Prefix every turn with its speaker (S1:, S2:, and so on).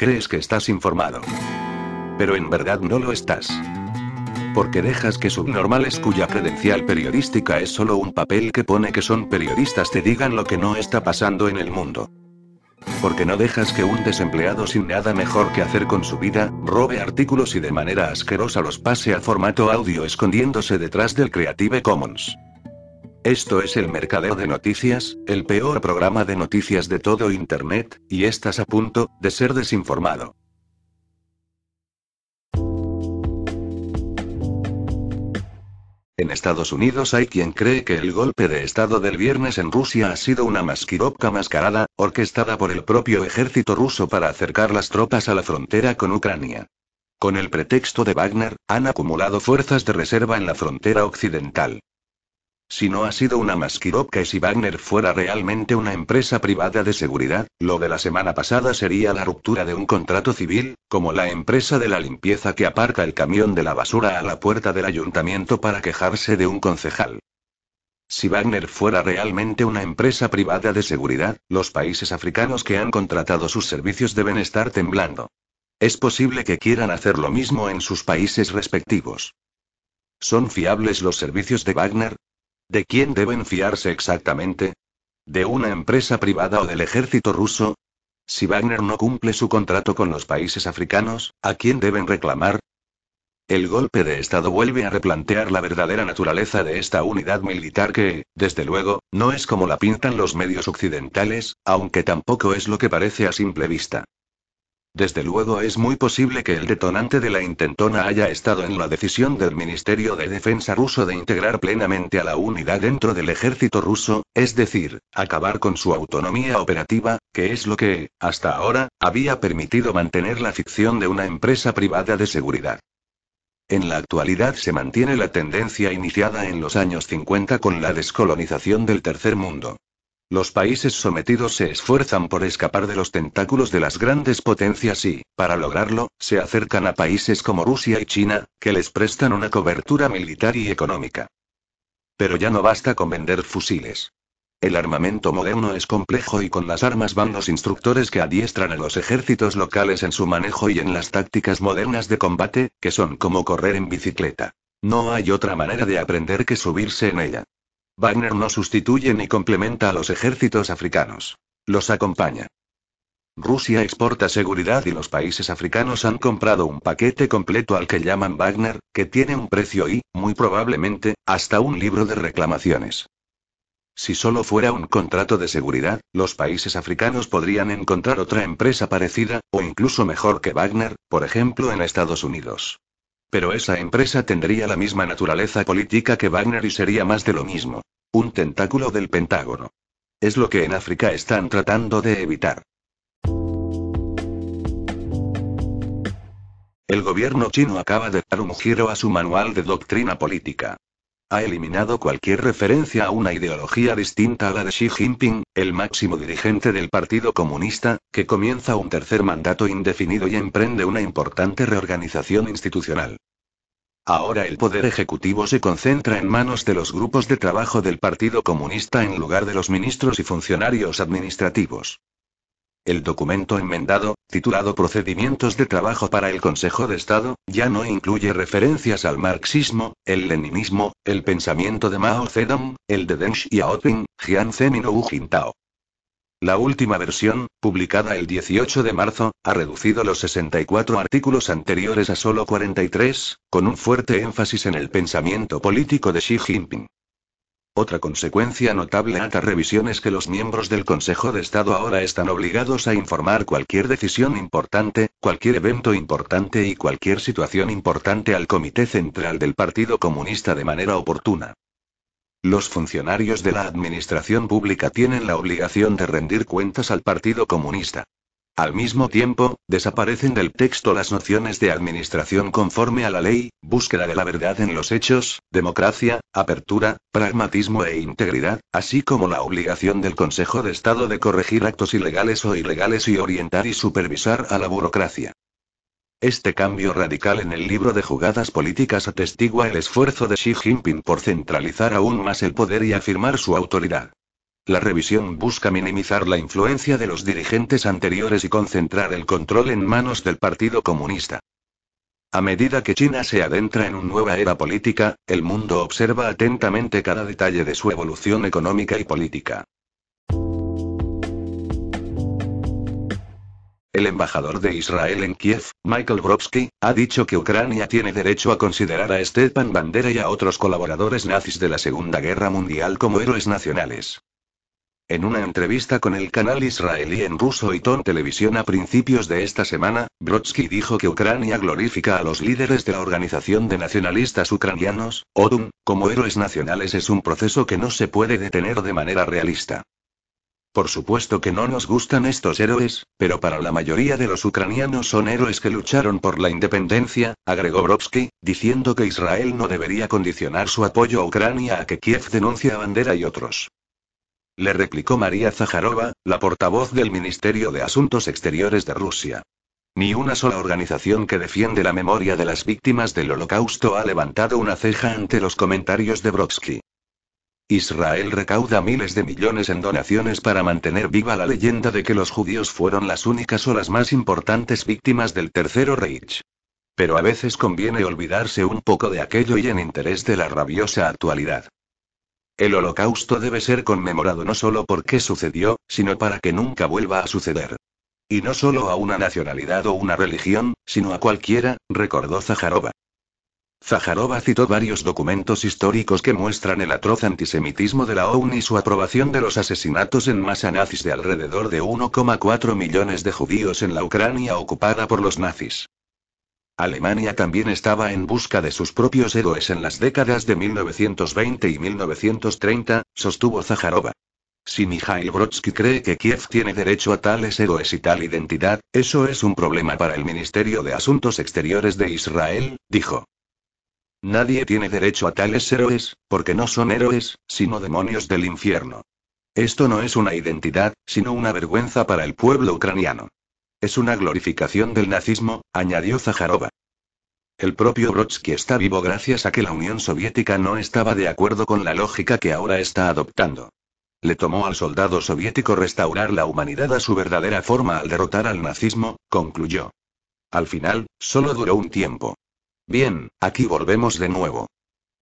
S1: Crees que estás informado. Pero en verdad no lo estás. Porque dejas que subnormales cuya credencial periodística es solo un papel que pone que son periodistas te digan lo que no está pasando en el mundo. Porque no dejas que un desempleado sin nada mejor que hacer con su vida, robe artículos y de manera asquerosa los pase a formato audio escondiéndose detrás del Creative Commons. Esto es el Mercadeo de Noticias, el peor programa de noticias de todo Internet, y estás a punto de ser desinformado. En Estados Unidos hay quien cree que el golpe de Estado del viernes en Rusia ha sido una masquirovka mascarada, orquestada por el propio ejército ruso para acercar las tropas a la frontera con Ucrania. Con el pretexto de Wagner, han acumulado fuerzas de reserva en la frontera occidental. Si no ha sido una masquirovka y si Wagner fuera realmente una empresa privada de seguridad, lo de la semana pasada sería la ruptura de un contrato civil, como la empresa de la limpieza que aparca el camión de la basura a la puerta del ayuntamiento para quejarse de un concejal. Si Wagner fuera realmente una empresa privada de seguridad, los países africanos que han contratado sus servicios deben estar temblando. Es posible que quieran hacer lo mismo en sus países respectivos. ¿Son fiables los servicios de Wagner? ¿De quién deben fiarse exactamente? ¿De una empresa privada o del ejército ruso? Si Wagner no cumple su contrato con los países africanos, ¿a quién deben reclamar? El golpe de Estado vuelve a replantear la verdadera naturaleza de esta unidad militar que, desde luego, no es como la pintan los medios occidentales, aunque tampoco es lo que parece a simple vista. Desde luego es muy posible que el detonante de la intentona haya estado en la decisión del Ministerio de Defensa ruso de integrar plenamente a la unidad dentro del ejército ruso, es decir, acabar con su autonomía operativa, que es lo que, hasta ahora, había permitido mantener la ficción de una empresa privada de seguridad. En la actualidad se mantiene la tendencia iniciada en los años 50 con la descolonización del tercer mundo. Los países sometidos se esfuerzan por escapar de los tentáculos de las grandes potencias y, para lograrlo, se acercan a países como Rusia y China, que les prestan una cobertura militar y económica. Pero ya no basta con vender fusiles. El armamento moderno es complejo y con las armas van los instructores que adiestran a los ejércitos locales en su manejo y en las tácticas modernas de combate, que son como correr en bicicleta. No hay otra manera de aprender que subirse en ella. Wagner no sustituye ni complementa a los ejércitos africanos. Los acompaña. Rusia exporta seguridad y los países africanos han comprado un paquete completo al que llaman Wagner, que tiene un precio y, muy probablemente, hasta un libro de reclamaciones. Si solo fuera un contrato de seguridad, los países africanos podrían encontrar otra empresa parecida, o incluso mejor que Wagner, por ejemplo en Estados Unidos. Pero esa empresa tendría la misma naturaleza política que Wagner y sería más de lo mismo. Un tentáculo del Pentágono. Es lo que en África están tratando de evitar. El gobierno chino acaba de dar un giro a su manual de doctrina política. Ha eliminado cualquier referencia a una ideología distinta a la de Xi Jinping, el máximo dirigente del Partido Comunista, que comienza un tercer mandato indefinido y emprende una importante reorganización institucional. Ahora el poder ejecutivo se concentra en manos de los grupos de trabajo del Partido Comunista en lugar de los ministros y funcionarios administrativos. El documento enmendado, titulado Procedimientos de Trabajo para el Consejo de Estado, ya no incluye referencias al marxismo, el leninismo, el pensamiento de Mao Zedong, el de Deng Xiaoping, Jiang Zemin o Hu Jintao. La última versión, publicada el 18 de marzo, ha reducido los 64 artículos anteriores a solo 43, con un fuerte énfasis en el pensamiento político de Xi Jinping. Otra consecuencia notable a esta revisión es que los miembros del Consejo de Estado ahora están obligados a informar cualquier decisión importante, cualquier evento importante y cualquier situación importante al Comité Central del Partido Comunista de manera oportuna. Los funcionarios de la Administración Pública tienen la obligación de rendir cuentas al Partido Comunista. Al mismo tiempo, desaparecen del texto las nociones de administración conforme a la ley, búsqueda de la verdad en los hechos, democracia, apertura, pragmatismo e integridad, así como la obligación del Consejo de Estado de corregir actos ilegales o ilegales y orientar y supervisar a la burocracia. Este cambio radical en el libro de jugadas políticas atestigua el esfuerzo de Xi Jinping por centralizar aún más el poder y afirmar su autoridad. La revisión busca minimizar la influencia de los dirigentes anteriores y concentrar el control en manos del Partido Comunista. A medida que China se adentra en una nueva era política, el mundo observa atentamente cada detalle de su evolución económica y política. El embajador de Israel en Kiev, Michael Brodsky, ha dicho que Ucrania tiene derecho a considerar a Stepan Bandera y a otros colaboradores nazis de la Segunda Guerra Mundial como héroes nacionales. En una entrevista con el canal israelí en ruso y Ton Televisión a principios de esta semana, Brodsky dijo que Ucrania glorifica a los líderes de la Organización de Nacionalistas Ucranianos, ODUN, como héroes nacionales es un proceso que no se puede detener de manera realista. Por supuesto que no nos gustan estos héroes, pero para la mayoría de los ucranianos son héroes que lucharon por la independencia, agregó Brodsky, diciendo que Israel no debería condicionar su apoyo a Ucrania a que Kiev denuncie a Bandera y otros. Le replicó María Zaharova, la portavoz del Ministerio de Asuntos Exteriores de Rusia. Ni una sola organización que defiende la memoria de las víctimas del holocausto ha levantado una ceja ante los comentarios de Brodsky. Israel recauda miles de millones en donaciones para mantener viva la leyenda de que los judíos fueron las únicas o las más importantes víctimas del Tercero Reich. Pero a veces conviene olvidarse un poco de aquello y en interés de la rabiosa actualidad. El holocausto debe ser conmemorado no solo porque sucedió, sino para que nunca vuelva a suceder. Y no solo a una nacionalidad o una religión, sino a cualquiera, recordó Zaharova. Zaharova citó varios documentos históricos que muestran el atroz antisemitismo de la ONU y su aprobación de los asesinatos en masa nazis de alrededor de 1,4 millones de judíos en la Ucrania ocupada por los nazis. Alemania también estaba en busca de sus propios héroes en las décadas de 1920 y 1930, sostuvo Zaharova. Si Mikhail Brodsky cree que Kiev tiene derecho a tales héroes y tal identidad, eso es un problema para el Ministerio de Asuntos Exteriores de Israel, dijo. Nadie tiene derecho a tales héroes, porque no son héroes, sino demonios del infierno. Esto no es una identidad, sino una vergüenza para el pueblo ucraniano. Es una glorificación del nazismo, añadió Zaharova. El propio Brodsky está vivo gracias a que la Unión Soviética no estaba de acuerdo con la lógica que ahora está adoptando. Le tomó al soldado soviético restaurar la humanidad a su verdadera forma al derrotar al nazismo, concluyó. Al final, solo duró un tiempo. Bien, aquí volvemos de nuevo.